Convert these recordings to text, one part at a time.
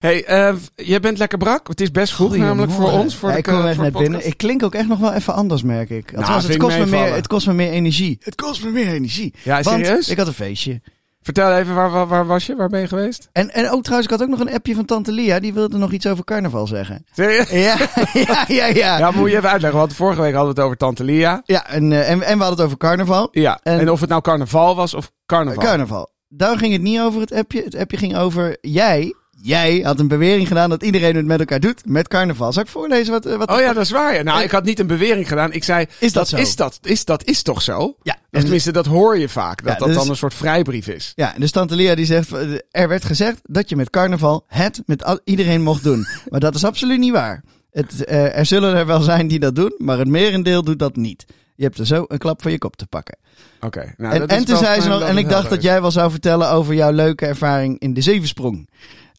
Hey, eh, jij bent lekker brak. Het is best vroeg namelijk voor ons. Voor Ja, ik kom echt de net podcast. binnen. Ik klink ook echt nog wel even anders, merk ik. Althans, het, kost me meer, het kost me meer energie. Het kost me meer energie. Ja, Want serieus? ik had een feestje. Vertel even, waar, waar, waar was je? Waar ben je geweest? En, en ook trouwens, ik had ook nog een appje van Tante Lia. Die wilde nog iets over carnaval zeggen. Serieus? Ja, ja, ja, ja. Ja, moet je even uitleggen. Want vorige week hadden we het over Tante Lia. Ja, en, eh, en, en we hadden het over carnaval. Ja, en, En- of het nou carnaval was of carnaval. Carnaval. Daar ging het niet over het appje. Het appje ging over jij. Jij had een bewering gedaan dat iedereen het met elkaar doet met carnaval. Zal ik voorlezen wat... eh, wat Oh ja, dat is waar. ja. Nou, ik had niet een bewering gedaan. Ik zei, Is dat zo? Is dat, is, dat is toch zo? Ja, tenminste, dat hoor je vaak. Dat Ja, dat dus- dan een soort vrijbrief is. Ja, dus Tante Lia die zegt, eh, er werd gezegd dat je met carnaval het met iedereen mocht doen. Maar dat is absoluut niet waar. Het, eh, er zullen er wel zijn die dat doen, maar het merendeel doet dat niet. Je hebt er zo een klap voor je kop te pakken. Oké. nou, en toen zei ze nog, en ik dacht dat jij wel zou vertellen over jouw leuke ervaring in de zevensprong.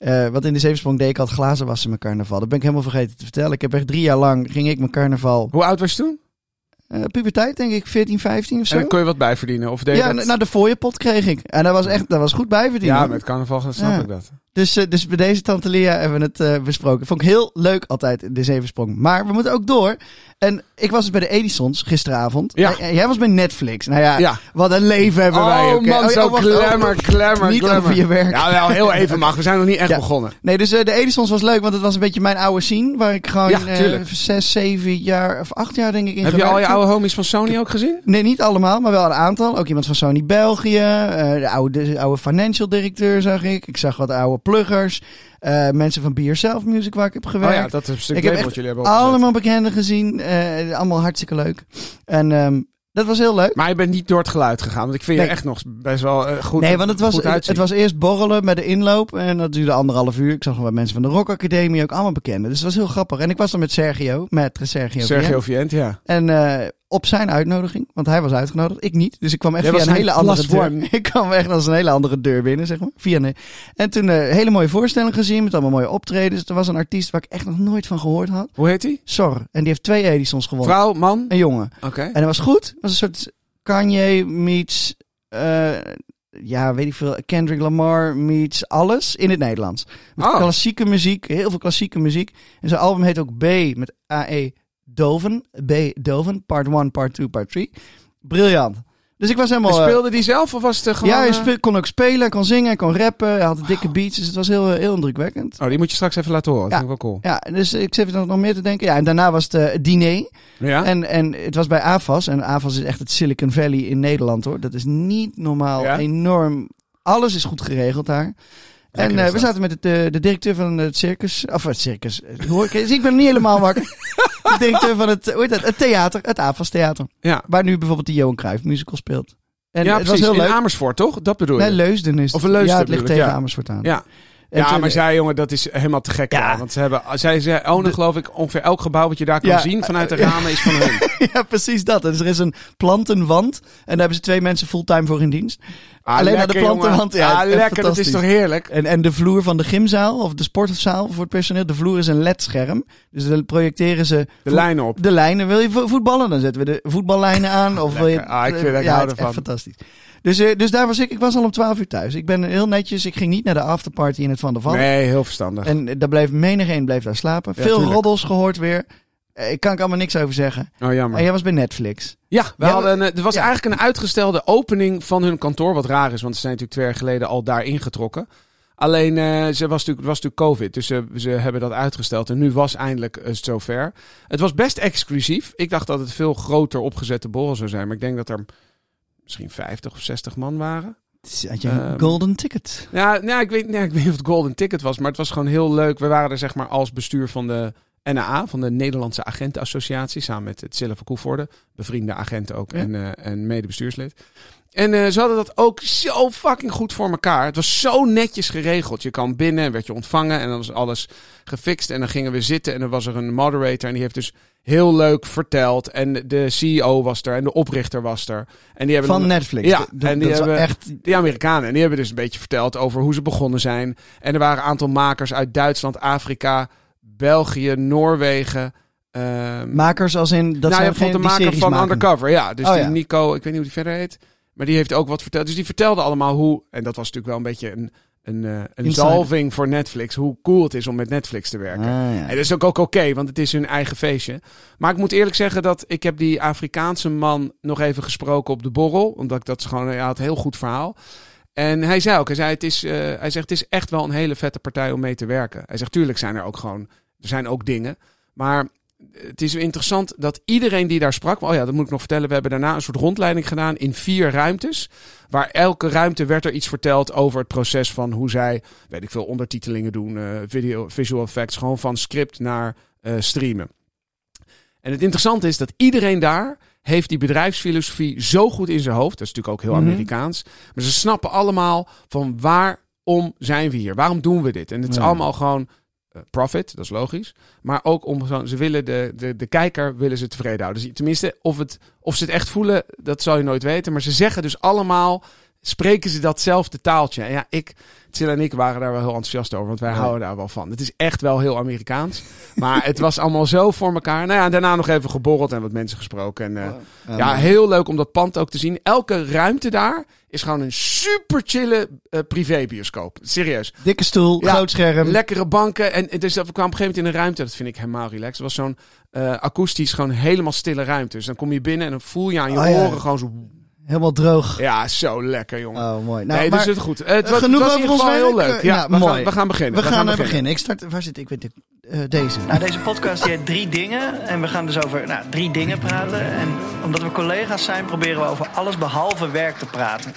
Eh wat in de zevensprong deed ik had glazen wassen met carnaval. Dat ben ik helemaal vergeten te vertellen. Ik heb echt drie jaar lang, ging ik mijn carnaval, Hoe oud was je toen? eh puberteit denk ik, 14, 15 of zo. En dan kon je wat bijverdienen? Of deed Ja, dat... nou de fooiepot kreeg ik. En dat was echt, dat was goed bijverdienen. ja, met carnaval snap Ja. ik dat. Dus, eh, dus bij deze Tante Lia hebben we het eh, besproken. Vond ik heel leuk altijd, de zevensprong. Maar we moeten ook door. En ik was dus bij de Edisons gisteravond. Ja. Jij was bij Netflix. Nou ja, Ja. wat een leven hebben wij. Oh ook, hè. man, ja, zo wacht, klemmer, oh, klemmer, Niet klemmer. over je werk. Ja, wel heel even mag. We zijn nog niet echt Ja. begonnen. Nee, dus eh, de Edisons was leuk, want het was een beetje mijn oude scene. Waar ik gewoon eh, zes, zeven jaar of acht jaar denk ik in Heb je al je oude homies van Sony ook gezien? Nee, niet allemaal, maar wel een aantal. Ook iemand van Sony België. eh, de, oude, de oude financial directeur zag ik. Ik zag wat oude pluggers. Eh, mensen van Be Yourself Music waar ik heb Oh gewerkt. ja, dat is een stuk Ik heb echt wat jullie hebben opgezet. Allemaal bekenden gezien. eh, allemaal hartstikke leuk. En ehm, dat was heel leuk. Maar je bent niet door het geluid gegaan. Want ik vind Nee. je echt nog best wel eh, goed nee, want het was, het, was eerst borrelen met de inloop. En dat duurde anderhalf uur. Ik zag nog wat mensen van de Rock Academie ook allemaal bekenden. Dus het was heel grappig. En ik was dan met Sergio, met Sergio. Sergio Vien. Vient, ja. En eh, op zijn uitnodiging, want hij was uitgenodigd, ik niet. Dus ik kwam echt Jij via een hele andere deur. one. Ik kwam echt als een hele andere deur binnen, zeg maar. Via een, en toen een hele mooie voorstelling gezien met allemaal mooie optredens. Er was een artiest waar ik echt nog nooit van gehoord had. Hoe heet hij? Sor. En die heeft twee Edisons gewonnen. Vrouw, man? Een jongen. Oké. En dat was goed. Het was een soort Kanye meets, eh, ja, weet ik veel, Kendrick Lamar meets alles in het Nederlands. Met Oh. klassieke muziek, heel veel klassieke muziek. En zijn album heet ook B met AE Doven. B Doven, part 1, part 2, part 3. Briljant. Dus ik was helemaal... En eh, speelde die zelf of was het gewoon... ja, hij kon ook spelen, kon zingen, kon rappen. Hij had dikke beats, dus het was heel, heel indrukwekkend. Oh, die moet je straks even laten horen. Dat Ja. vind ik wel cool. Ja, dus ik zit er nog meer te denken. Ja, en daarna was het eh, diner. Ja? En, en het was bij AFAS. En AFAS is echt het Silicon Valley in Nederland hoor. Dat is niet normaal. Ja? Enorm. Alles is goed geregeld daar. En eh, we zaten met het, eh, de directeur van het circus. Of het circus. eh, Hoor ik, dus ik ben niet helemaal wakker. de directeur van het, hoe heet dat, het theater. Het AFAS Theater. ja. Waar nu bijvoorbeeld de Johan Cruijff musical speelt. En ja, het precies. was heel In leuk. Amersfoort, toch? Dat bedoel je? Nee, Leusden is Of. Leusden Ja, het ligt tegen ja. Amersfoort aan. ja. En Ja, maar zij, jongen, dat is helemaal te gek. Ja. Ja. Want ze hebben, zij, zij ownen, geloof ik, ongeveer elk gebouw wat je daar kan Ja. zien vanuit de Ja. ramen is van hun. ja, precies dat. Dus er is een plantenwand. En daar hebben ze twee mensen fulltime voor in dienst. Ah, Alleen naar de plantenwand. Ja, ah, lekker. Dat is toch heerlijk? En, en de vloer van de gymzaal of de sportzaal voor het personeel. De vloer is een LED-scherm. Dus dan projecteren ze De lijnen op. de lijnen. Wil je vo- voetballen? Dan zetten we de voetballijnen aan. Of wil je. Ah, ik vind- ja, hou ervan. fantastisch. Dus, eh, dus daar was ik. Ik was al om 12 uur thuis. Ik ben heel netjes. Ik ging niet naar de afterparty in het Van der Val. Nee, heel verstandig. En daar bleef menig een bleef daar slapen. Ja, Veel tuurlijk. roddels gehoord weer. Eh, Ik kan ik allemaal niks over zeggen. Oh, jammer. En jij was bij Netflix. Ja, we Ja, hadden een, er was ja. eigenlijk een uitgestelde opening van hun kantoor. Wat raar is, want ze zijn natuurlijk twee jaar geleden al daar ingetrokken. Alleen, eh, ze was natuurlijk, het was natuurlijk COVID, dus ze, ze hebben dat uitgesteld. En nu was eindelijk het zover. Het was best exclusief. Ik dacht dat het veel groter opgezette borrel zou zijn. Maar ik denk dat er misschien 50 of 60 man waren. Had je een Ehm, golden ticket? Ja, nou, ik, weet, nee, ik weet niet of het golden ticket was, maar het was gewoon heel leuk. We waren er zeg maar als bestuur van de NAA, van de Nederlandse Agentenassociatie, samen met het Zille van Koevoorde, bevriende agent ook Ja. en, eh en medebestuurslid. En eh, ze hadden dat ook zo fucking goed voor elkaar. Het was zo netjes geregeld. Je kwam binnen en werd je ontvangen en dan was alles gefixt. En dan gingen we zitten en dan was er een moderator en die heeft dus heel leuk verteld. En de CEO was er en de oprichter was er. En die hebben Van Netflix. Ja, en die hebben- echt... die Amerikanen. En die hebben dus een beetje verteld over hoe ze begonnen zijn. En er waren een aantal makers uit Duitsland, Afrika, België, Noorwegen. ehm, Makers als in... Dat nou, zijn geen de die maker van maken. Undercover. Ja, dus Oh, die ja. Nico, ik weet niet hoe die verder heet. Maar die heeft ook wat verteld. Dus die vertelde allemaal hoe... En dat was natuurlijk wel een beetje een, een, eh, een zalving voor Netflix. Hoe cool het is om met Netflix te werken. Ah, ja. En dat is ook, ook oké, want het is hun eigen feestje. Maar ik moet eerlijk zeggen dat ik heb die Afrikaanse man nog even gesproken op de borrel. Omdat ik dat is gewoon, hij had een heel goed verhaal. En hij zei ook, hij, zei, het is, eh, hij zegt het is echt wel een hele vette partij om mee te werken. Hij zegt tuurlijk zijn er ook gewoon, er zijn ook dingen. Maar het is interessant dat iedereen die daar sprak, oh ja, dat moet ik nog vertellen. We hebben daarna een soort rondleiding gedaan in vier ruimtes. Waar elke ruimte werd er iets verteld over het proces van hoe zij, weet ik veel, ondertitelingen doen, eh, video, visual effects, gewoon van script naar eh, streamen. En het interessante is dat iedereen daar heeft die bedrijfsfilosofie zo goed in zijn hoofd. Dat is natuurlijk ook heel Mhm. Amerikaans. Maar ze snappen allemaal van waarom zijn we hier? Waarom doen we dit? En het is Ja. allemaal gewoon profit, dat is logisch. Maar ook om ze willen de, de, de kijker willen ze tevreden houden. Dus tenminste, of, het, of ze het echt voelen, dat zal je nooit weten. Maar ze zeggen dus allemaal, spreken ze datzelfde taaltje. En ja, ik, Till en ik waren daar wel heel enthousiast over, want wij Ja. houden daar wel van. Het is echt wel heel Amerikaans. Maar het was allemaal zo voor elkaar. Nou ja, daarna nog even geborreld en wat mensen gesproken. En, eh, Ah, ja, heel leuk om dat pand ook te zien. Elke ruimte daar is gewoon een super chille eh privébioscoop. Serieus. Dikke stoel, Ja, groot scherm. Lekkere banken. En dus dat- we kwamen op een gegeven moment in een ruimte. Dat vind ik helemaal relaxed. Het was zo'n eh, akoestisch, gewoon helemaal stille ruimte. Dus dan kom je binnen en dan voel je aan je Oh ja. oren gewoon zo... Helemaal droog. Ja, zo lekker, jongen. Oh, mooi. Nou, nee, maar dus het goed. Het, was- genoeg het was over ons geval heel leuk. Eh, Ja, ja, we, mooi. gaan, we gaan beginnen. we gaan eh, beginnen. Ik start... Waar zit ik? weet het. Eh, deze. Nou, deze podcast die heet Drie Dingen. En we gaan dus over nou, drie dingen praten. En omdat we collega's zijn, proberen we over alles behalve werk te praten.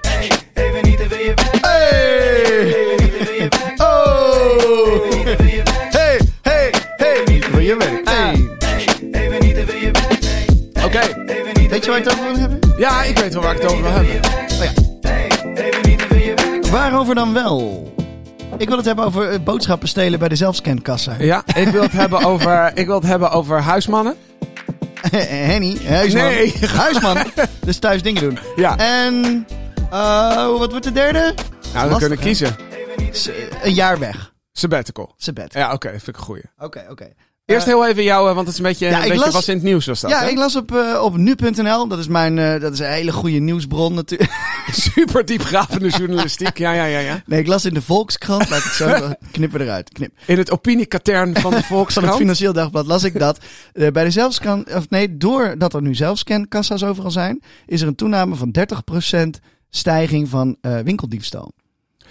Hey, even niet, wil je weg? Hey! Even niet, wil je weg? Oh! Even niet, wil je weg? Hey, hey, hey! Wil je werk? Hey! Even niet, wil je weg? Nee, Oké. even niet, Weet je waar ik het over wil hebben? Ja, ik weet wel waar ik het over wil hebben. Oh ja. Wil? Waarover dan wel? Ik wil het hebben over eh, boodschappen stelen bij de zelfscankassa. Ja, ik wil het hebben over, ik wil het hebben over huismannen. Henny, huisman. Nee. Huisman. Dus thuis dingen doen. Ja, En... eh, wat wordt de derde? nou, we lastig, kunnen hè? kiezen. S- een jaar weg. Sabbatical. Sabbat. Ja, oké, vind ik een goeie. Oké, oké. Eerst Eh, heel even jou, eh, want het is een beetje, ja, een beetje las- was in het nieuws was dat. ja, hè? ik las op, eh, op nu.nl. Dat is mijn, dat is een hele goede nieuwsbron natuurlijk. Super diepgravende journalistiek. Ja, ja, ja, ja. Nee, ik las in de Volkskrant. Laat ik zo knippen eruit. Knip. In het opiniekatern van de Van het Volkskrant. Financieel Dagblad las ik dat. bij de zelfscan, of nee, doordat er nu zelfscankassa's overal zijn, is er een toename van 30% stijging van winkeldiefstal.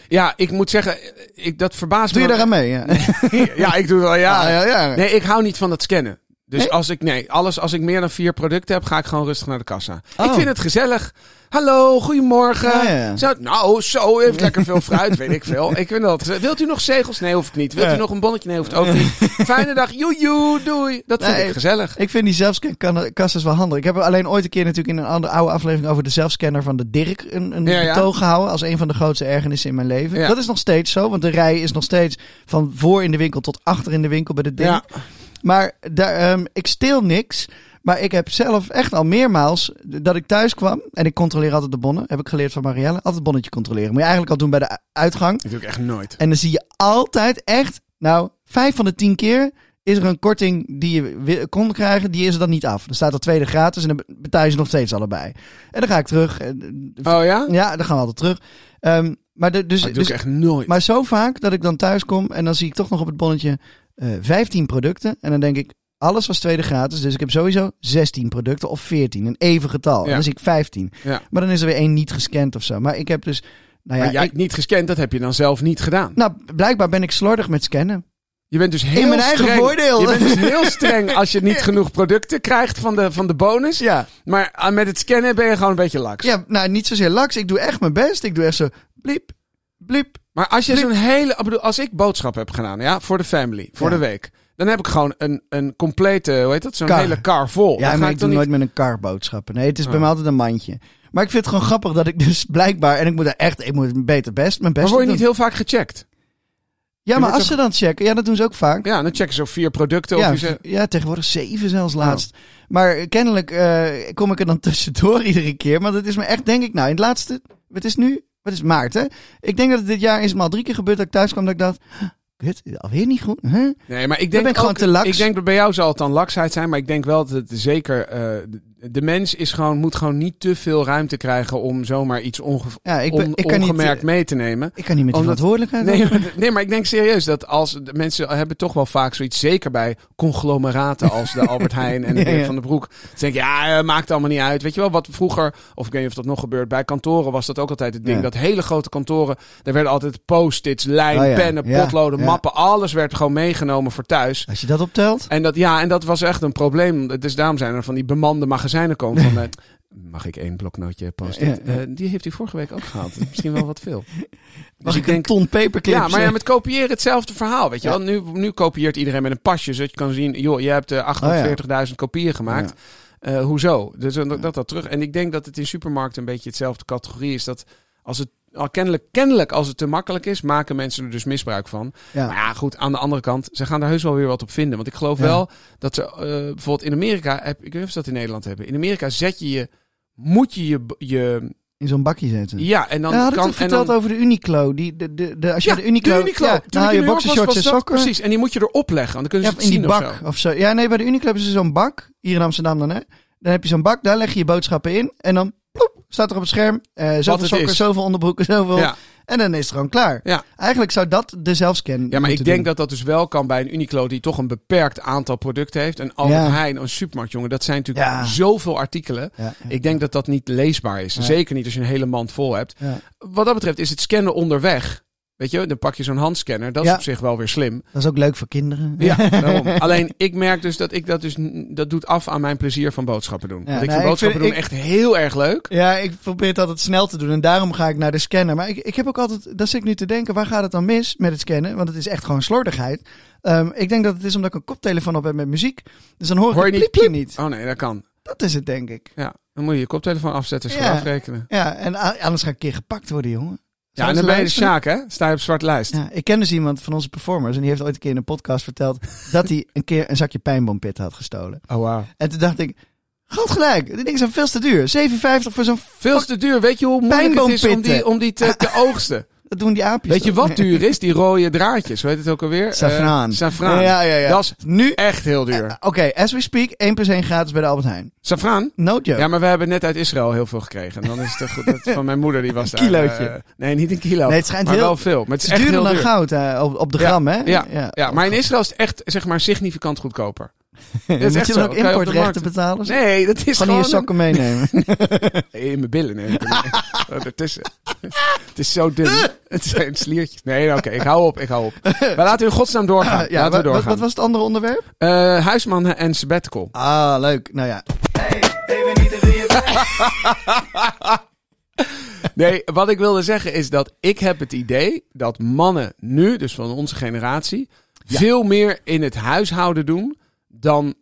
Ja, ik moet zeggen, ik, dat verbaast Doe je me. daar aan mee? Ja, Ja, ik doe wel, ja. ja, ja. ja. Nee, ik hou niet van dat scannen. Dus Nee? als ik, nee, alles, als ik meer dan vier producten heb, ga ik gewoon rustig naar de kassa. Oh. Ik vind het gezellig. Hallo, goedemorgen. Ja, ja. Zo, nou, zo, heeft lekker veel fruit, weet ik veel. Ik vind dat. Wilt u nog zegels? Nee, hoeft niet. Wilt u nog een bonnetje? Nee, hoeft ook niet. Fijne dag, joejoe, doei. Dat vind Nee, ik gezellig. Ik vind die zelfscankassas wel handig. Ik heb alleen ooit een keer natuurlijk in een andere oude aflevering over de zelfscanner van de Dirk een, een Ja, betoog gehouden. Als een van de grootste ergernissen in mijn leven. Dat is nog steeds zo, want de rij is nog steeds van voor in de winkel tot achter in de winkel bij de Dirk. Maar daar, ehm, ik steel niks. Maar ik heb zelf echt al meermaals dat ik thuis kwam. En ik controleer altijd de bonnen. Heb ik geleerd van Marielle. Altijd het bonnetje controleren. Moet je eigenlijk al doen bij de uitgang. dat doe ik echt nooit. En dan zie je altijd echt, nou, vijf van de tien keer is er een korting die je kon krijgen. Die is er dan niet af. Dan staat er tweede gratis en dan be- betaal je ze nog steeds allebei. En dan ga ik terug. En, Oh ja? Ja, dan gaan we altijd terug. Ehm, maar de, dus, dat doe dus, ik echt nooit. maar zo vaak dat ik dan thuis kom en dan zie ik toch nog op het bonnetje eh 15 producten. En dan denk ik, alles was tweede gratis. Dus ik heb sowieso 16 producten of 14. Een even getal. Ja. dan zie ik 15. Ja. Maar dan is er weer één niet gescand of zo. Maar ik heb dus... Nou ja, maar jij ik- niet gescand, dat heb je dan zelf niet gedaan. nou, blijkbaar ben ik slordig met scannen. Je bent dus heel mijn eigen streng. voordeel. Je bent dus heel streng als je niet genoeg producten krijgt van de, van de bonus. Ja. Maar ah, met het scannen ben je gewoon een beetje laks. Ja, nou niet zozeer laks. Ik doe echt mijn best. Ik doe echt zo bliep, bliep. Maar als je zo'n hele... Ik bedoel, als ik boodschap heb gedaan, ja, voor de family, voor Ja. de week. Dan heb ik gewoon een, een complete, hoe heet dat? Zo'n Kar. hele kar vol. Ja, Dan ga maar ik dan doe niet... nooit met een kar boodschappen. Nee, het is bij Oh. mij altijd een mandje. Maar ik vind het gewoon grappig dat ik dus blijkbaar... En ik moet er echt... Ik moet beter best mijn best Maar word je niet heel vaak gecheckt? Ja, maar wordt als ze dan checken... Ja, dat doen ze ook vaak. Ja, dan checken ze vier producten. Ja, of je ze... ja, tegenwoordig zeven zelfs Oh. laatst. Maar kennelijk eh, kom ik er dan tussendoor iedere keer. Maar dat is me echt, denk ik, nou, in het laatste... Het is nu... Wat is het, maart, hè? Ik denk dat het dit jaar is al drie keer gebeurd dat ik thuis kwam dat ik dacht... Kut, alweer niet goed. Huh? Nee, maar ik denk ben ik ook- te laks. Ik denk dat bij jou zal het dan laksheid zijn, maar ik denk wel dat het zeker... eh, de mens is gewoon, moet gewoon niet te veel ruimte krijgen om zomaar iets onge Ja, ik, ben, on- ik, kan niet, ongemerkt eh, mee te nemen. ik kan niet met die Omdat- verantwoordelijkheid. Nee, maar, nee, maar ik denk serieus dat als de mensen hebben toch wel vaak zoiets, zeker bij conglomeraten als de Albert Heijn en de Ja, van den Broek. Dan denk ik, ja, eh, maakt allemaal niet uit. Weet je wel, wat vroeger, of ik weet niet of dat nog gebeurt, bij kantoren was dat ook altijd het ding. Dat hele grote kantoren, daar werden altijd post-its, lijn, Oh pennen, potloden, mappen. Alles werd gewoon meegenomen voor thuis. Als je dat optelt. En dat, ja, en dat was echt een probleem. Dus daarom zijn er van die bemande magazijnen komen van... eh, Mag ik één bloknootje posten? Eh, die heeft u vorige week ook is Misschien wel wat veel. Dus ik een ton paperclips? ja, maar ja, eh, met kopiëren hetzelfde verhaal. Weet je wel? Nu, nu kopieert iedereen met een pasje. Zodat je kan zien, joh, je hebt eh, 48.000 kopieën gemaakt. Eh, hoezo? Dus eh, dat, dat dat terug. En ik denk dat het in supermarkten een beetje hetzelfde categorie is. Dat als het al kennelijk, kennelijk als het te makkelijk is, maken mensen er dus misbruik van. ja. Maar ja, goed, aan de andere kant, ze gaan daar heus wel weer wat op vinden. Want ik geloof Ja. wel dat ze eh, bijvoorbeeld in Amerika, heb, ik weet niet of ze dat in Nederland hebben. In Amerika zet je je, moet je je, je in zo'n bakje zetten. ja, en dan Dan had ik kan toch verteld dan, over de Uniqlo. Die, de, de, de, als je ja, de Uniqlo, de Uniqlo. ja, Toen je in boxershorts en sokken. Precies, en die moet je erop leggen, want dan kunnen ze in het die zien of bak zo. of zo. Ja, nee, bij de Uniqlo hebben ze zo'n bak. Hier in Amsterdam dan, hè. Dan heb je zo'n bak, daar leg je je boodschappen in. En dan ploep, staat er op het scherm. eh zoveel sokken, is. zoveel onderbroeken, zoveel. Ja, En dan is het gewoon klaar. Ja. Eigenlijk zou dat de zelfscan ja, maar ik denk doen. dat dat dus wel kan bij een Uniqlo die toch een beperkt aantal producten heeft. En Albert Ja. Heijn, een supermarkt, jongen, dat zijn natuurlijk Ja. zoveel artikelen. Ja. Ik denk dat dat niet leesbaar is. Zeker niet als je een hele mand vol hebt. Wat dat betreft is het scannen onderweg. Weet je, dan pak je zo'n handscanner. Dat is Ja. op zich wel weer slim. Dat is ook leuk voor kinderen. Ja, daarom. Alleen ik merk dus dat ik dat dus dat doet af aan mijn plezier van boodschappen doen. Ja, Want ik nou, vind ik boodschappen vind- doen echt heel erg leuk. Ja, ik probeer het altijd snel te doen en daarom ga ik naar de scanner. Maar ik, ik heb ook altijd, dat zit ik nu te denken, waar gaat het dan mis met het scannen? Want het is echt gewoon slordigheid. Ehm, ik denk dat het is omdat ik een koptelefoon op heb met muziek. Dus dan hoor ik Hoor je het niet piepje niet. Oh nee, dat kan. Dat is het, denk ik. Ja, dan moet je je koptelefoon afzetten en Ja. afrekenen. Ja, en anders ga ik een keer gepakt worden, jongen. Ja, en dan ben je de? Sjaak, hè? Sta je op zwart lijst. Ja, ik ken dus iemand van onze performers en die heeft ooit een keer in een podcast verteld dat hij een keer een zakje pijnboompitten had gestolen. Oh, wauw. En toen dacht ik, groot gelijk, die dingen zijn veel te duur. 7,50 voor zo'n... Veel te duur. Weet je hoe moeilijk het is om die, om die te, te oogsten? Dat doen die aapjes Weet je wat duur is? Die rode draadjes. Hoe heet het ook alweer? Safraan. Eh, safraan. Ja, ja, ja. Dat is Nu, echt heel duur. Eh, Oké, as we speak, 1 plus 1 gratis bij de Albert Heijn. Safraan? No joke. Ja, maar we hebben net uit Israël heel veel gekregen. En dan is het goed. Dat van mijn moeder, die was Een daar. kilootje. eh, nee, niet een kilo. Nee, het schijnt maar heel- wel veel. Maar het het is echt duurder heel dan duur. goud op, op de Ja, gram, hè? Ja, ja, maar in Israël is het echt, zeg maar, significant goedkoper. Moet is je echt dan zo. ook Kan de importrechten betalen? Nee, dat is gewoon... je sokken meenemen. een- in mijn billen. Nee, oh, ertussen. het is zo dun. Het zijn sliertjes. Nee, oké, ik hou op, ik hou op. Maar laten we in godsnaam doorgaan. ja, laten we wat, doorgaan. wat was het andere onderwerp? Eh, huisman en sabbatical. Ah, leuk. Nou ja. Hey, even niet te veel. Nee, wat ik wilde zeggen is dat ik heb het idee dat mannen nu, dus van onze generatie, Ja. veel meer in het huishouden doen dan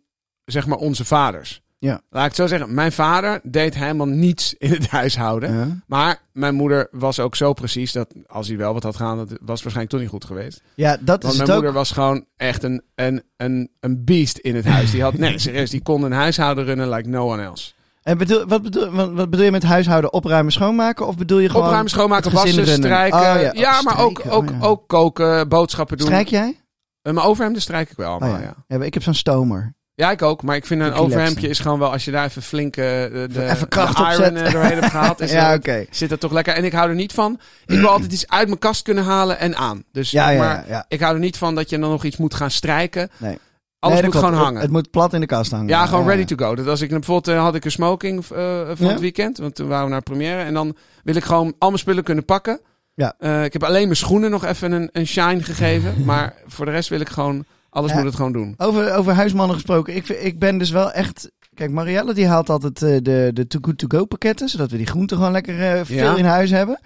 zeg maar onze vaders. Ja. Laat ik het zo zeggen, mijn vader deed helemaal niets in het huishouden. Ja. Maar mijn moeder was ook zo precies dat als hij wel wat had gedaan, dat was waarschijnlijk toch niet goed geweest. Ja, dat Want is mijn ook. moeder was gewoon echt een, een, een, een beest in het huis. Die had, nee, serieus, die kon een huishouden runnen like no one else. En bedoel, wat, bedoel, wat, wat bedoel je met huishouden? Opruimen, schoonmaken? Of bedoel je gewoon... Opruimen, schoonmaken, wassen, strijken. Oh, ja, ja. Maar ook, ook, oh, ja. ook koken, boodschappen doen. Strijk jij? Eh, Mijn overhemden strijk ik wel Oh, allemaal, ja. ja. ik heb zo'n stomer. Ja, ik ook. Maar ik vind een overhemdje is gewoon wel... Als je daar even flink eh, de, de, Even kracht de iron eh, doorheen hebt gehaald... Is ja, oké. zit dat toch lekker. En ik hou er niet van... Ik wil altijd iets uit mijn kast kunnen halen en aan. Dus, Ja, ja, maar ja, ik hou er niet van dat je dan nog iets moet gaan strijken. Nee. Alles Nee, moet gewoon hangen. Het, moet plat in de kast hangen. Ja, gewoon ready to go. Dat als ik bijvoorbeeld had ik een smoking van het weekend, want toen waren we naar première en dan wil ik gewoon al mijn spullen kunnen pakken. Ja. Eh, ik heb alleen mijn schoenen nog even een, een shine gegeven, maar voor de rest wil ik gewoon alles Ja. moet het gewoon doen. Over, over huismannen gesproken. Ik, ik ben dus wel echt... Kijk, Marielle die haalt altijd eh, de, de Too Good To Go pakketten. Zodat we die groenten gewoon lekker eh, veel Ja. in huis hebben.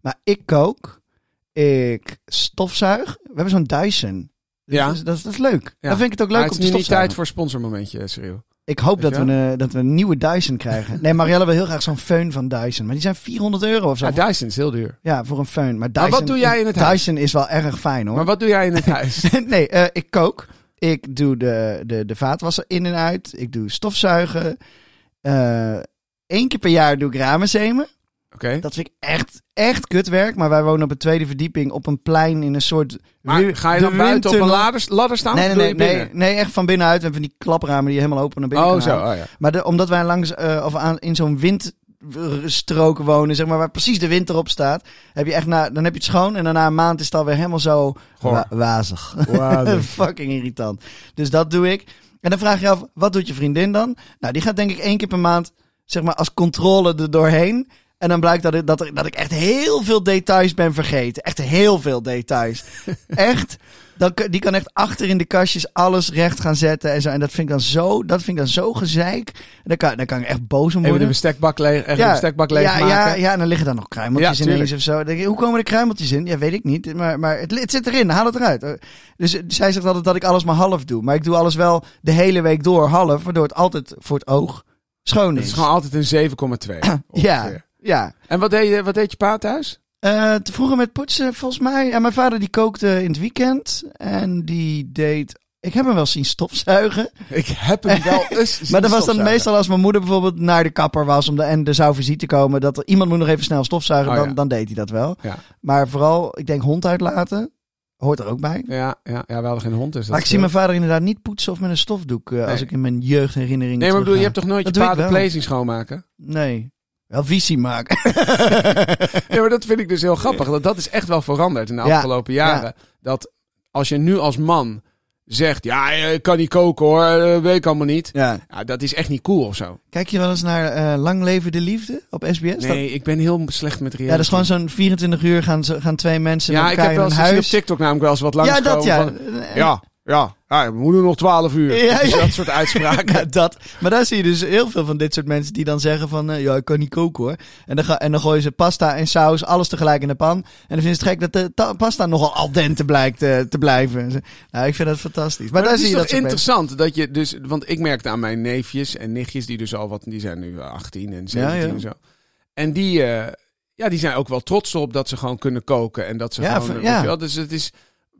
Maar ik kook. Ik stofzuig. We hebben zo'n Dyson. Dus Ja. Dat, is, dat, is, dat is leuk. Ja. Dan vind ik het ook Maar leuk het om is te nu niet stofzuigen. tijd voor sponsormomentje, Cyril. Ik hoop dat we, een, dat we een nieuwe Dyson krijgen. Nee, Marielle wil heel graag zo'n föhn van Dyson. Maar die zijn 400 euro of zo. Ja, Dyson is heel duur. Ja, voor een föhn. Maar, Dyson, wat doe jij in het huis? Dyson is wel erg fijn hoor. Maar wat doe jij in het huis? nee, eh, ik kook. Ik doe de, de, de vaatwasser in en uit. Ik doe stofzuigen. Eén keer per jaar doe ik ramen zemen. Dat vind ik echt, echt kutwerk. Maar wij wonen op een tweede verdieping op een plein in een soort... Maar ga je dan buiten op een ladder, ladder staan? Nee, nee, nee, nee, echt van binnenuit. We hebben van die klapramen die helemaal open naar binnen Oh, zo. Oh, ja. Maar de, omdat wij langs eh, of aan, in zo'n windstrook wonen, zeg maar, waar precies de wind erop staat, heb je echt na, dan heb je het schoon en daarna een maand is het alweer helemaal zo wa- wazig. Wauw. Fucking irritant. Dus dat doe ik. En dan vraag je af, wat doet je vriendin dan? Nou, die gaat denk ik één keer per maand, zeg maar, als controle er doorheen. En dan blijkt dat ik, dat, dat ik echt heel veel details ben vergeten. Echt heel veel details. echt. Dan, die kan echt achter in de kastjes alles recht gaan zetten. En, zo. en dat vind ik dan zo, dat vind ik dan zo gezeik. En dan kan, dan kan ik echt boos om Even de worden. bestekbak leeg, even de bestekbak ja, leegmaken. ja, ja, en dan liggen daar nog kruimeltjes Ja, ineens of zo. Dan denk ik, hoe komen de kruimeltjes in? Ja, weet ik niet. Maar, maar het, het zit erin, haal het eruit. Dus eh, zij zegt altijd dat ik alles maar half doe. Maar ik doe alles wel de hele week door half. Waardoor het altijd voor het oog schoon Het is. is gewoon altijd een 7,2. ja. Ja. En wat deed, je, wat deed je pa thuis? Eh, te vroeger met poetsen, volgens mij. Ja, mijn vader die kookte in het weekend. En die deed... Ik heb hem wel zien stofzuigen. Ik heb hem wel eens zien Maar dat was dan meestal als mijn moeder bijvoorbeeld naar de kapper was om de, en er zou visite komen. Dat er, iemand moet nog even snel stofzuigen, Oh, dan, ja. dan deed hij dat wel. Ja. Maar vooral, ik denk hond uitlaten. Hoort er ook bij. Ja, ja, ja, we hadden geen hond. Dus maar ik zie mijn vader inderdaad niet poetsen of met een stofdoek. eh, Als ik in mijn jeugdherinneringen Nee, maar bedoel, je hebt toch nooit Dat je wel. plezing schoonmaken? Nee. Wel visie maken. Ja, maar dat vind ik dus heel grappig. Dat, dat is echt wel veranderd in de Ja, afgelopen jaren. Dat als je nu als man zegt, ja, ik kan niet koken hoor, dat weet ik allemaal niet. ja. Ja, dat is echt niet cool of zo. Kijk je wel eens naar eh, Lang Leven de Liefde op SBS? Dat- Nee, ik ben heel slecht met reality. ja, dat is gewoon zo'n 24 uur gaan, ze- gaan twee mensen Ja, met ik elkaar heb wel eens een gezien op huis. TikTok namelijk wel eens wat langs ja, dat ja. Van, ja, ja, ja, we moeten nog 12 uur. Ja, Dus dat soort uitspraken. Dat. Maar daar zie je dus heel veel van dit soort mensen die dan zeggen van... eh, ja, ik kan niet koken hoor. En dan, ga, en dan gooien ze pasta en saus, alles tegelijk in de pan. En dan vinden ze het gek dat de ta- pasta nogal al dente blijkt eh, te blijven. Nou, ik vind dat fantastisch. Maar, Maar daar het zie is je dat soort mensen. interessant dat je dus, want ik merkte aan mijn neefjes en nichtjes die dus al wat, die zijn nu 18 en 17 Ja, ja. en zo. En die, eh, ja, die zijn ook wel trots op dat ze gewoon kunnen koken en dat ze Ja, gewoon, van- ja. wel, dus het is,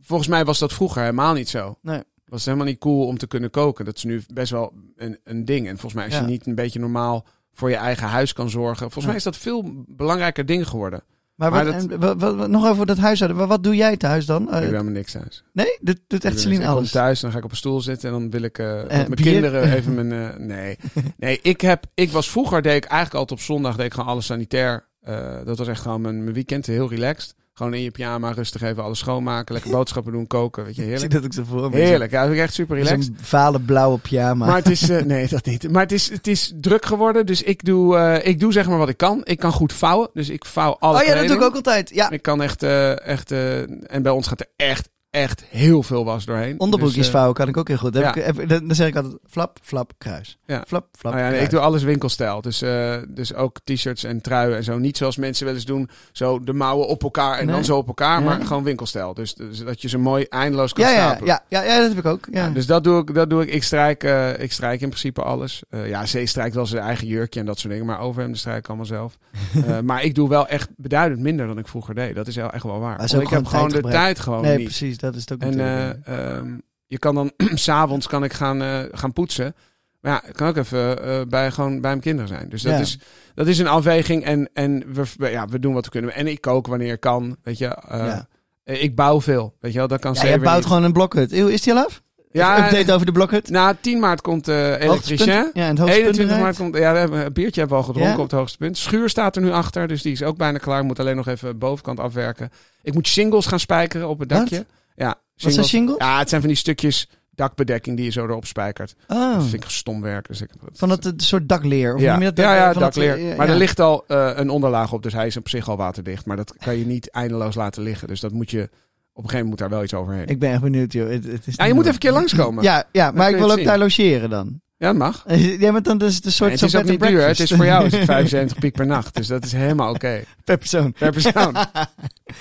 volgens mij was dat vroeger helemaal niet zo. Nee. Was helemaal niet cool om te kunnen koken. Dat is nu best wel een, een ding. En volgens mij als Ja. je niet een beetje normaal voor je eigen huis kan zorgen, volgens Ja. mij is dat veel belangrijker ding geworden. Maar, Maar wat, dat- en wat, wat- wat- nog over dat huishouden. Wat, wat doe jij thuis dan? Eh, ik heb helemaal niks thuis. nee? Doet, doet echt Celine ben- ik alles? kom thuis, dan ga ik op een stoel zitten en dan wil ik eh, dat Eh, mijn bier? kinderen even mijn... eh, nee, nee ik, heb, ik was vroeger, deed ik eigenlijk altijd op zondag, deed ik gewoon alles sanitair. Eh, dat was echt gewoon mijn, mijn weekend, heel relaxed. Gewoon in je pyjama, rustig even alles schoonmaken, lekker boodschappen doen, koken, weet je, Ik zie heerlijk. dat ook zo voor me. Heerlijk, ja, dat ik echt super relaxed. Zo'n vale blauwe pyjama. Maar het is, eh, nee, dat niet. Maar het is, het is druk geworden, dus ik doe, eh, ik doe zeg maar wat ik kan. Ik kan goed vouwen, dus ik vouw alle oh ja, dat doe ik ook altijd. Ja, Ik kan echt, eh, echt en bij ons gaat er echt, echt heel veel was doorheen. onderbroekjes Dus, eh, vouwen kan ik ook heel goed. Dan, ja. heb ik, dan zeg ik altijd flap, flap, kruis. Ja. Flap, flap, Nou ja, nee, ik doe alles winkelstijl. Dus, eh, dus ook t-shirts en truien en zo. Niet zoals mensen wel eens doen. Zo de mouwen op elkaar en Nee. dan zo op elkaar. Ja. Maar gewoon winkelstijl. Dus, dus dat je ze mooi eindeloos kan ja, stapelen. ja, ja, ja, dat heb ik ook. Ja. Dus dat doe ik. Dat doe ik. Ik strijk, eh, ik strijk in principe alles. Ja, Zee strijkt wel zijn eigen jurkje en dat soort dingen. Maar overhemden strijk ik allemaal zelf. Maar ik doe wel echt beduidend minder dan ik vroeger deed. Dat is echt wel waar. Ik heb gewoon de tijd gewoon nee, niet. precies, dat is het ook En natuurlijk. eh, ehm, je kan dan s'avonds kan ik gaan, eh, gaan poetsen. Maar ja, ik kan ook even eh, bij, gewoon bij mijn kinderen zijn. Dus dat, Ja. is, dat is een afweging. En, en we, ja, we doen wat we kunnen. En ik kook wanneer ik kan. Weet je, Ja. ik bouw veel. Weet je wel, dat kan ja, je bouwt niet. gewoon een blokhut. Is die al af? Ja, update over de blokhut. Na 10 maart komt Hoogtepunt. elektricien. Ja, en het hoogtepunt 21 maart komt, ja, we hebben een biertje hebben we al gedronken Ja? op het hoogste punt. Schuur staat er nu achter, dus die is ook bijna klaar. Ik moet alleen nog even bovenkant afwerken. Ik moet shingles gaan spijkeren op het Wat? Ja, Wat zijn shingles. Ja, het zijn van die stukjes dakbedekking die je zo erop spijkert. Oh, Dat vind ik stom werk. Dus ik, van dat eh, soort dakleer. Of ja, noem je dat? ja, ja, Van dat, dakleer. eh, maar ja. er ligt al eh, een onderlaag op, dus hij is op zich al waterdicht. Maar dat kan je niet eindeloos laten liggen. Dus dat moet je, op een gegeven moment moet daar wel iets overheen. Ik ben echt benieuwd, joh. Het, het is ja, je moet even een keer langskomen. Ja, ja maar ik wil ook zien. daar logeren dan. Ja, dat mag. Ja, maar dan is het een soort Nee, het is ook niet duur. Het is voor jou is het 75 piek per nacht. Dus dat is helemaal oké. per persoon. Per persoon.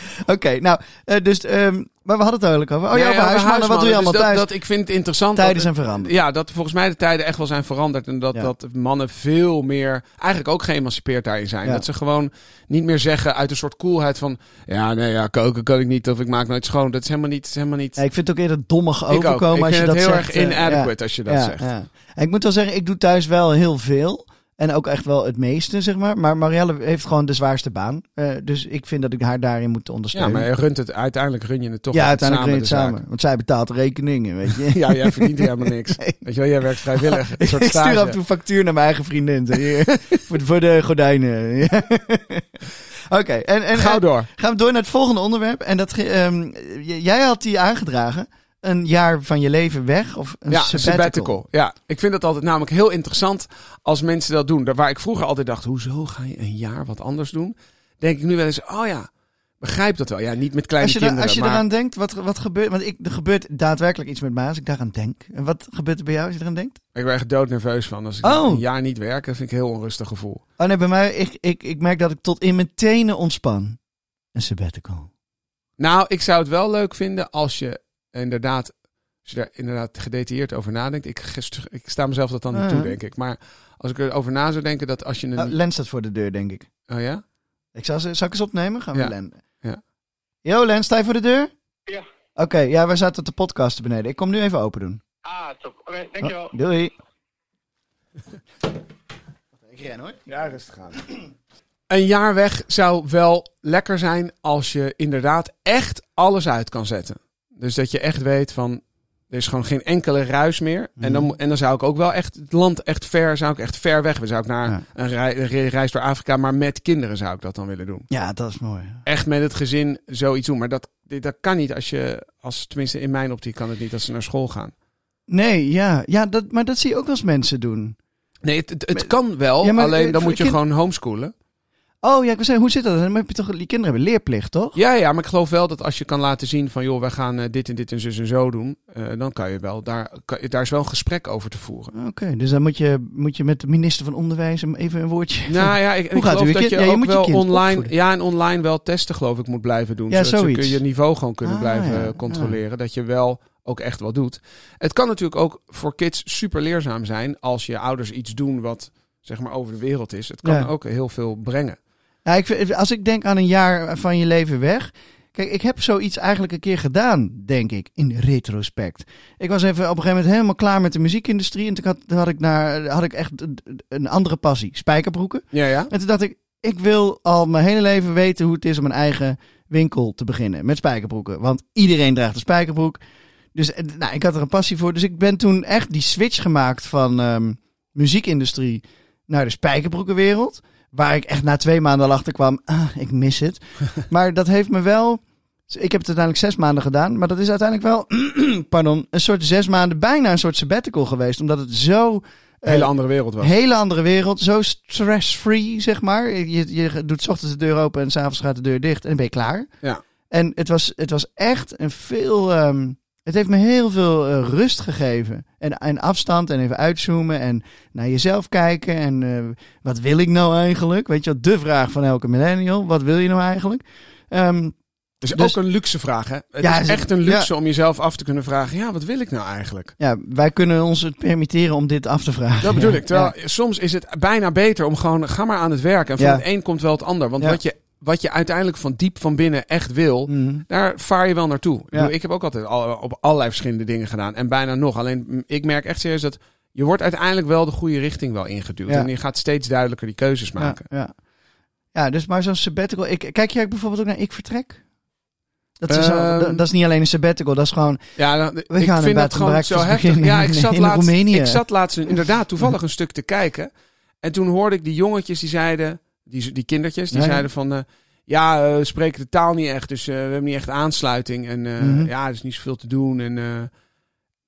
Oké, nou, eh, dus, ehm, maar we hadden het eigenlijk over. Oh ja, Nee, over huismannen. Wat doe je Dus allemaal dat, thuis? Dat, ik vind het interessant. Tijden dat, zijn veranderd. Ja, dat volgens mij de tijden echt wel zijn veranderd. En dat, Ja. dat mannen veel meer, eigenlijk ook geëmancipeerd daarin zijn. Ja. Dat ze gewoon niet meer zeggen uit een soort coolheid van... Ja, nee, ja, koken kan ik niet of ik maak nooit schoon. Dat is helemaal niet... is helemaal niet Ja, ik vind het ook eerder dommig ik ook. overkomen Ik als je vind dat het heel zegt. erg eh, inadequate als je dat zegt. ik moet wel zeggen, ik doe thuis wel heel veel. En ook echt wel het meeste, zeg maar. Maar Marielle heeft gewoon de zwaarste baan. Eh, dus ik vind dat ik haar daarin moet Ja, ondersteunen. maar je runt het, uiteindelijk run je het toch ja, uiteindelijk run je het samen. Want zij betaalt rekeningen, weet je. Ja, jij verdient helemaal niks. Nee. Weet je wel, jij werkt vrijwillig. Een soort ik stuur af en toe factuur naar mijn eigen vriendin. Voor, de, voor de gordijnen. Ja. Oké, en, en, Gauw en door. gaan we door naar het volgende onderwerp. En dat, j- jij had die aangedragen. Een jaar van je leven weg of een Ja, sabbatical. Ja, ik vind het altijd namelijk heel interessant als mensen dat doen. Daar Waar ik vroeger altijd dacht, hoezo ga je een jaar wat anders doen? Denk ik nu wel eens, oh ja, begrijp dat wel. Ja, niet met kleine Als je, er- kinderen, als je maar... eraan denkt, wat, wat gebeurt... Want ik, er gebeurt daadwerkelijk iets met mij als ik daaraan denk. En wat gebeurt er bij jou als je eraan denkt? Ik ben echt doodnerveus van. Als ik Oh. een jaar niet werk, dat vind ik een heel onrustig gevoel. Oh nee, bij mij, ik, ik, ik merk dat ik tot in mijn tenen ontspan. Een sabbatical. Nou, ik zou het wel leuk vinden als je inderdaad, als je daar inderdaad gedetailleerd over nadenkt. Ik, ik sta mezelf dat dan niet Ah. toe, denk ik. Maar als ik erover na zou denken dat als je een... Oh, Len staat voor de deur, denk ik. oh ja? Ik zal, ze- zal ik eens opnemen? Gaan we Ja. Len. Ja. Yo, Len, sta je voor de deur? Ja. Oké, ja, wij zaten te podcasten beneden. Ik kom nu even open doen. Ah, top. Oké, dankjewel. Oh, doei. ik ren hoor. Ja, rustig aan. Een jaar weg zou wel lekker zijn als je inderdaad echt alles uit kan zetten. Dus dat je echt weet van, er is gewoon geen enkele ruis meer. En, dan, Mhm. en dan zou ik ook wel echt het land echt ver, zou ik echt ver weg. willen. Zou ik naar Ja. een, rei- een re- reis door Afrika, maar met kinderen zou ik dat dan willen doen. Ja, dat is mooi. Echt met het gezin zoiets doen. Maar dat, dat kan niet als je, als, tenminste in mijn optiek kan het niet als ze naar school gaan. Nee, ja, ja dat, maar dat zie je ook eens mensen doen. Nee, het, het, het kan wel, Ja, maar, alleen dan moet je kind- gewoon homeschoolen. Oh ja, ik wil zeggen, hoe zit dat? Dan heb je toch, die kinderen hebben leerplicht, toch? Ja, ja, maar ik geloof wel dat als je kan laten zien van... joh, wij gaan eh, dit en dit en zus en zo doen... eh, dan kan je wel... Daar, kan, daar is wel een gesprek over te voeren. Oké, dus dan moet je, moet je met de minister van Onderwijs hem even een woordje... Nou ja, ik, Hoe ik gaat geloof dat je Ja, je ook je online... opvoeden. Ja, en online wel testen geloof ik moet blijven doen. Ja, zodat zoiets. ze je niveau gewoon kunnen Ah, blijven ja, controleren. Dat je wel ook echt wat doet. Het kan natuurlijk ook voor kids super leerzaam zijn... als je ouders iets doen wat zeg maar over de wereld is. Het kan ook heel veel brengen. Ik, vind- als ik denk aan een jaar van je leven weg. Kijk, ik heb zoiets eigenlijk een keer gedaan, denk ik, in retrospect. Ik was even op een gegeven moment helemaal klaar met de muziekindustrie. En toen had, had, ik, naar, had ik echt een- een andere passie, spijkerbroeken. Ja, ja. En toen dacht ik, ik wil al mijn hele leven weten hoe het is om een eigen winkel te beginnen met spijkerbroeken. Want iedereen draagt een spijkerbroek. Dus eh, nou, ik had er een passie voor. Dus ik ben toen echt die switch gemaakt van ehm, muziekindustrie naar de spijkerbroekenwereld. Waar ik echt na twee maanden al achter kwam, ah, ik mis het. maar dat heeft me wel... Ik heb het uiteindelijk zes maanden gedaan. Maar dat is uiteindelijk wel, pardon, een soort zes maanden, bijna een soort sabbatical geweest. Omdat het zo... eh, Hele andere wereld was. Hele andere wereld, zo stress-free, zeg maar. Je, je doet 's ochtends de deur open en s'avonds gaat de deur dicht en dan ben je klaar. Ja. En het was, het was echt een veel... ehm, het heeft me heel veel eh, rust gegeven. En, en afstand en even uitzoomen en naar jezelf kijken. En eh, wat wil ik nou eigenlijk? Weet je wel, de vraag van elke millennial. Wat wil je nou eigenlijk? Ehm, is Dus- ook een luxe vraag, hè? Het Ja, is echt een luxe om jezelf af te kunnen vragen... ja, wat wil ik nou eigenlijk? ja, wij kunnen ons het permitteren om dit af te vragen. Dat bedoel Ja, ik. Terwijl soms is het bijna beter om gewoon... ga maar aan het werk. En van het een komt wel het ander. Want wat, je, wat je uiteindelijk van diep van binnen echt wil... Mhm. daar vaar je wel naartoe. Ik, bedoel, ik heb ook altijd al, op allerlei verschillende dingen gedaan. En bijna nog. Alleen mm, ik merk echt serieus dat... je wordt uiteindelijk wel de goede richting wel ingeduwd. Ja. En je gaat steeds duidelijker die keuzes maken. Ja, ja. ja, dus maar zo'n sabbatical. Ik, kijk jij bijvoorbeeld ook naar Ik Vertrek? Dat is, Ehm, dat, is niet alleen een sabbatical, dat is gewoon... Ja, dan, We ik gaan een vind dat gewoon zo heftig. Ja, ik in- zat, in laatst, Roemenië. ik zat laatst inderdaad toevallig een stuk te kijken. En toen hoorde ik die jongetjes die zeiden, die, die kindertjes, die zeiden van... eh, ja, eh, we spreken de taal niet echt, dus eh, we hebben niet echt aansluiting. En Mhm. ja, er is niet zoveel te doen. En,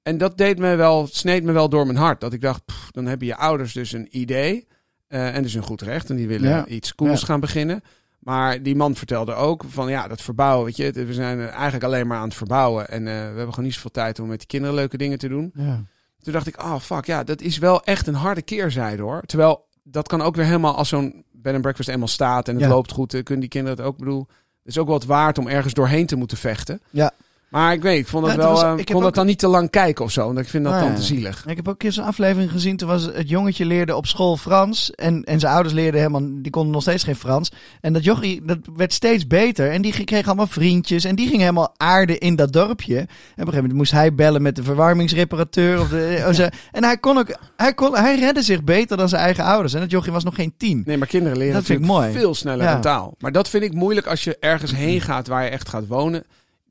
en dat deed me wel, sneed me wel door mijn hart. Dat ik dacht, pff, dan hebben je ouders dus een idee. en dus een goed recht. En die willen Ja. iets cools Ja. gaan beginnen. Maar die man vertelde ook van ja, dat verbouwen, weet je. We zijn eigenlijk alleen maar aan het verbouwen. En we hebben gewoon niet zoveel tijd om met die kinderen leuke dingen te doen. Ja. Toen dacht ik, oh fuck, ja, dat is wel echt een harde keerzijde hoor. Terwijl dat kan ook weer helemaal als zo'n bed and breakfast eenmaal staat en het Ja. loopt goed, eh, kunnen die kinderen het ook. Bedoel, het is ook wat waard om ergens doorheen te moeten vechten. Ja. Maar ik weet, ik vond het Ja, wel, was- eh, ik kon ook- dan niet te lang kijken of zo. Want ik vind dat Ah, dan te zielig. Ik heb ook een keer zo'n aflevering gezien. Toen was het jongetje leerde op school Frans. En, en zijn ouders leerden helemaal, die konden nog steeds geen Frans. En dat jochie, dat werd steeds beter. En die kreeg allemaal vriendjes. En die ging helemaal aarden in dat dorpje. En op een gegeven moment moest hij bellen met de verwarmingsreparateur. Of de, of zo. en hij kon ook, hij, kon, hij redde zich beter dan zijn eigen ouders. En dat jochie was nog geen tien. Nee, maar kinderen leren Dat vind ik mooi. veel sneller Ja. een taal. Maar dat vind ik moeilijk als je ergens heen gaat waar je echt gaat wonen.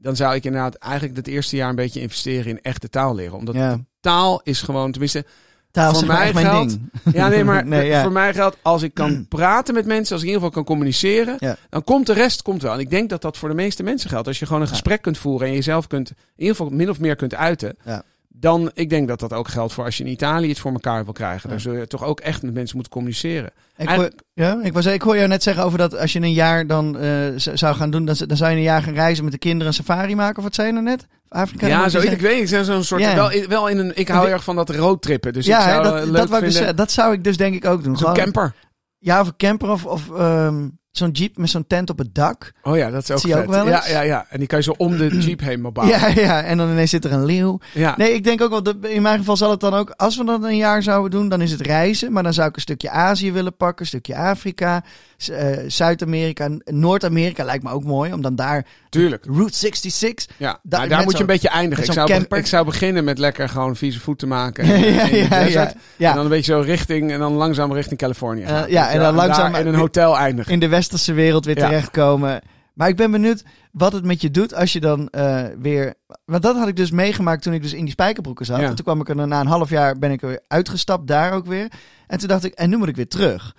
Dan zou ik inderdaad eigenlijk het eerste jaar een beetje investeren in echte taal leren. Omdat Ja, taal is gewoon, tenminste, taal is voor mij geldt- ding. Ja, nee, maar Nee, ja. voor mij geldt als ik kan praten met mensen, als ik in ieder geval kan communiceren, Ja. dan komt de rest komt wel. En ik denk dat dat voor de meeste mensen geldt. Als je gewoon een gesprek kunt voeren en jezelf kunt, in ieder geval min of meer kunt uiten, Ja. Dan ik denk dat dat ook geldt voor als je in Italië iets voor elkaar wil krijgen. Dan zul je toch ook echt met mensen moeten communiceren. Ik hoor, ja, ik, was, ik hoor jou net zeggen over dat als je een jaar dan eh, zou gaan doen, dan, dan zou je een jaar gaan reizen met de kinderen een safari maken. Of wat zei je nou net? Afrika? ja, Wat zo, je ik, ik weet, ik ben zo'n soort, wel, wel in een, ik hou erg van dat roadtrippen. Dus ja, ik zou hè, eh, dat, leuk dat, dus, dat zou ik dus denk ik ook doen. zo'n camper. Ja, of een camper of, of ehm, zo'n jeep met zo'n tent op het dak. Oh ja, dat is ook Zie je vet. ook wel eens? Ja, ja, ja. En die kan je zo om de jeep heen bouwen. Ja, ja, en dan ineens zit er een leeuw. ja. Nee, ik denk ook wel, dat, in mijn geval zal het dan ook, als we dat een jaar zouden doen, dan is het reizen. Maar dan zou ik een stukje Azië willen pakken, een stukje Afrika, eh, Zuid-Amerika, Noord-Amerika lijkt me ook mooi, om dan daar tuurlijk. Route 66. Ja, Daar- maar daar moet je een beetje eindigen. Ik zou, ik zou beginnen met lekker gewoon vieze voeten maken. ja, ja, ja, ja, En ja. dan een beetje zo richting, en dan langzaam richting Californië gaan. Weet ja, en dan langzaam- in een hotel eindigen. In de westerse wereld weer terechtkomen. Maar ik ben benieuwd wat het met je doet als je dan eh, weer... Want dat had ik dus meegemaakt toen ik dus in die spijkerbroeken zat. En toen kwam ik er na een half jaar ben ik er weer uitgestapt, daar ook weer. En toen dacht ik, en nu moet ik weer terug.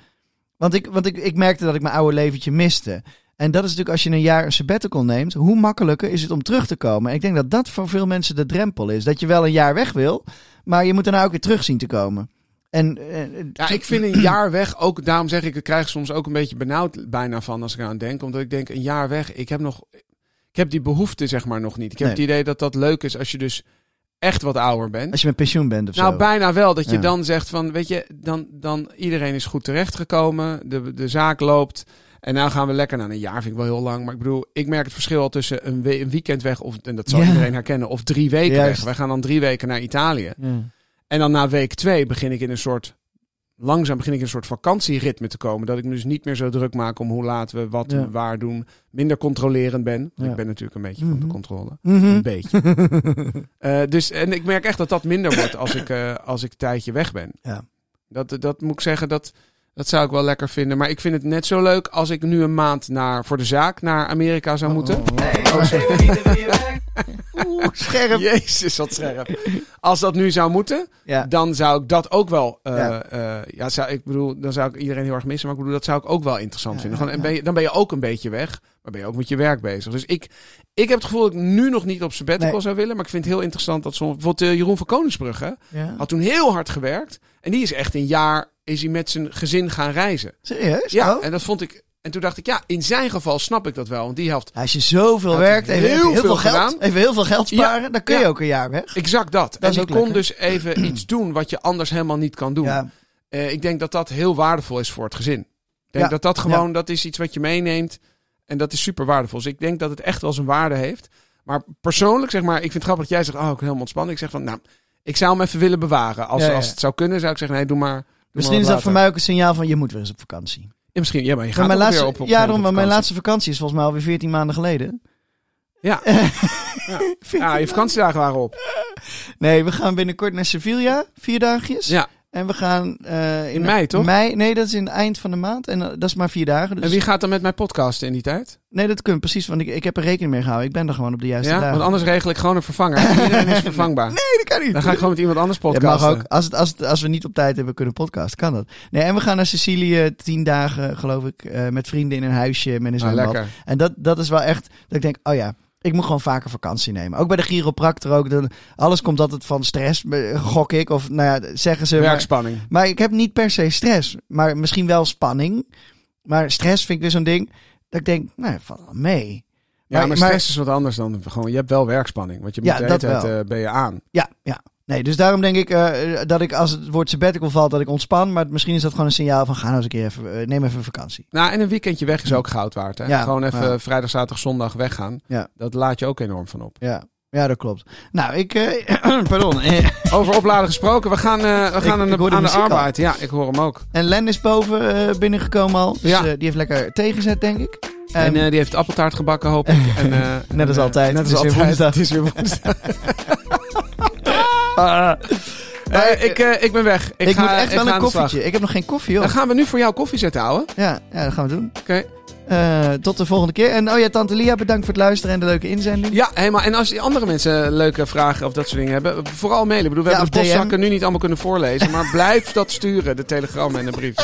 Want ik, want ik, ik merkte dat ik mijn oude leventje miste. En dat is natuurlijk als je een jaar een sabbatical neemt, hoe makkelijker is het om terug te komen? En ik denk dat dat voor veel mensen de drempel is. Dat je wel een jaar weg wil, maar je moet daarna ook weer terug zien te komen. En, eh, Ja, ik vind een jaar weg ook, daarom zeg ik, ik krijg soms ook een beetje benauwd bijna van als ik aan denk. Omdat ik denk, een jaar weg, ik heb nog, ik heb die behoefte zeg maar nog niet. Ik heb Nee. het idee dat dat leuk is als je dus echt wat ouder bent. als je met pensioen bent of Nou, zo. bijna wel. Dat je Ja. dan zegt van, weet je, dan, dan iedereen is goed terechtgekomen. De, de zaak loopt. En nou gaan we lekker naar een jaar, vind ik wel heel lang. Maar ik bedoel, ik merk het verschil al tussen een, we- een weekend weg, of, en dat zal Ja. iedereen herkennen, of drie weken Juist. weg. Wij gaan dan drie weken naar Italië. Ja. En dan na week twee begin ik in een soort, langzaam begin ik in een soort vakantieritme te komen. Dat ik me dus niet meer zo druk maak om hoe laat we wat Ja. waar doen. Minder controlerend ben. Ik ben natuurlijk een beetje van de Mhm. controle. Mhm. Een beetje. Eh, dus, en ik merk echt dat dat minder wordt als ik, eh, als ik een tijdje weg ben. Ja. Dat, dat moet ik zeggen, dat, dat zou ik wel lekker vinden. Maar ik vind het net zo leuk als ik nu een maand naar, voor de zaak naar Amerika zou moeten. Oh, Oeh, scherp. Jezus, wat scherp. Als dat nu zou moeten, Ja. dan zou ik dat ook wel. eh, Ja. ja. ja, zou, ik bedoel, dan zou ik iedereen heel erg missen. Maar ik bedoel, dat zou ik ook wel interessant Ja, vinden. Gewoon, en ben je, dan ben je ook een beetje weg. Maar ben je ook met je werk bezig. Dus ik, ik heb het gevoel dat ik nu nog niet op sabbatical Nee. zou willen. Maar ik vind het heel interessant dat soms. Bijvoorbeeld eh, Jeroen van Koningsbrugge had toen heel hard gewerkt. En die is echt een jaar is hij met zijn gezin gaan reizen. Serieus? Ja, Oh? en dat vond ik. En toen dacht ik, ja, in zijn geval snap ik dat wel. Want die helft Als je zoveel werkt, even heel, heel veel veel geld, gedaan. even heel veel geld sparen, Ja. dan kun je Ja. ook een jaar weg. Exact dat. is en ik kon lekker. dus even iets doen wat je anders helemaal niet kan doen. Ja. Eh, ik denk dat dat heel waardevol is voor het gezin. Ik denk dat dat gewoon, dat is iets wat je meeneemt. En dat is super waardevol. Dus ik denk dat het echt wel zijn waarde heeft. Maar persoonlijk, zeg maar, ik vind het grappig dat jij zegt, oh, ik ben helemaal ontspannen. Ik zeg van, nou, ik zou hem even willen bewaren. Als, Ja, ja. als het zou kunnen, zou ik zeggen, nee, doe maar. doe Misschien maar is dat voor mij ook een signaal van je moet weer eens op vakantie. Ja, misschien, ja, maar je gaat Maar mijn ook laatste, weer op, op ja, daarom, maar mijn laatste vakantie is volgens mij alweer 14 maanden geleden. Ja. Ja, je vakantiedagen waren op. Nee, we gaan binnenkort naar Sevilla, vier dagjes. Ja. En we gaan... eh, In mei, toch? Mei, nee, dat is in het eind van de maand. En eh, dat is maar vier dagen. Dus... En wie gaat dan met mijn podcasten in die tijd? Nee, dat kunt precies, want ik, ik heb er rekening mee gehouden. Ik ben er gewoon op de juiste Ja, dagen. want anders regel ik gewoon een vervanger. Iedereen is vervangbaar. Nee, dat kan niet. Dan ga ik gewoon met iemand anders Ja, podcasten. mag ook. Als, het, als, het, als we niet op tijd hebben kunnen podcasten, kan dat. Nee, en we gaan naar Sicilië tien dagen, geloof ik, eh, met vrienden in een huisje met een Ah, en dat, dat is wel echt, dat ik denk, oh ja, ik moet gewoon vaker vakantie nemen. Ook bij de chiropractor ook. Dan, alles komt altijd van stress, eh, gok ik. Of nou ja, zeggen ze. Maar, Werkspanning. maar ik heb niet per se stress. Maar misschien wel spanning. Maar stress vind ik weer zo'n ding. Dat ik denk, nou, valt wel mee. Ja, Maar- maar, maar- stress is wat anders dan gewoon. Je hebt wel werkspanning. Want je moet Ja, de hele tijd eh, ben je aan. Ja, ja. Nee, dus daarom denk ik eh, dat ik als het woord sabbatical valt, dat ik ontspan. Maar misschien is dat gewoon een signaal van ga nou eens een keer even, eh, neem even vakantie. Nou, en een weekendje weg is ook goud waard. Hè? Ja, gewoon even ja. vrijdag, zaterdag, zondag weggaan. Ja. Dat laat je ook enorm van op. Ja. Ja, dat klopt. Nou, ik... eh, pardon. Over opladen gesproken, we gaan, we gaan ik aan, de, de aan de muziek al. arbeid. Ja, ik hoor hem ook. en Len is boven binnengekomen al. Dus Ja. die heeft lekker tegenzet, denk ik. En Ehm, eh, die heeft appeltaart gebakken, hoop ik. En, Net als altijd. Net als Het is weer altijd. Het is weer woensdag. Eh, ik, eh, ik ben weg. Ik, ik ga, moet echt ik wel een koffietje. Ik heb nog geen koffie, joh. Dan gaan we nu voor jou koffie zetten, ouwe. Ja, ja, dat gaan we doen. Oké. Eh, tot de volgende keer. En oh ja, Tante Lia, bedankt voor het luisteren en de leuke inzending. Ja, helemaal. En als die andere mensen leuke vragen of dat soort dingen hebben, vooral mailen. Ik bedoel, we Ja, hebben de postzakken nu niet allemaal kunnen voorlezen. Maar blijf dat sturen, de telegram en de brief.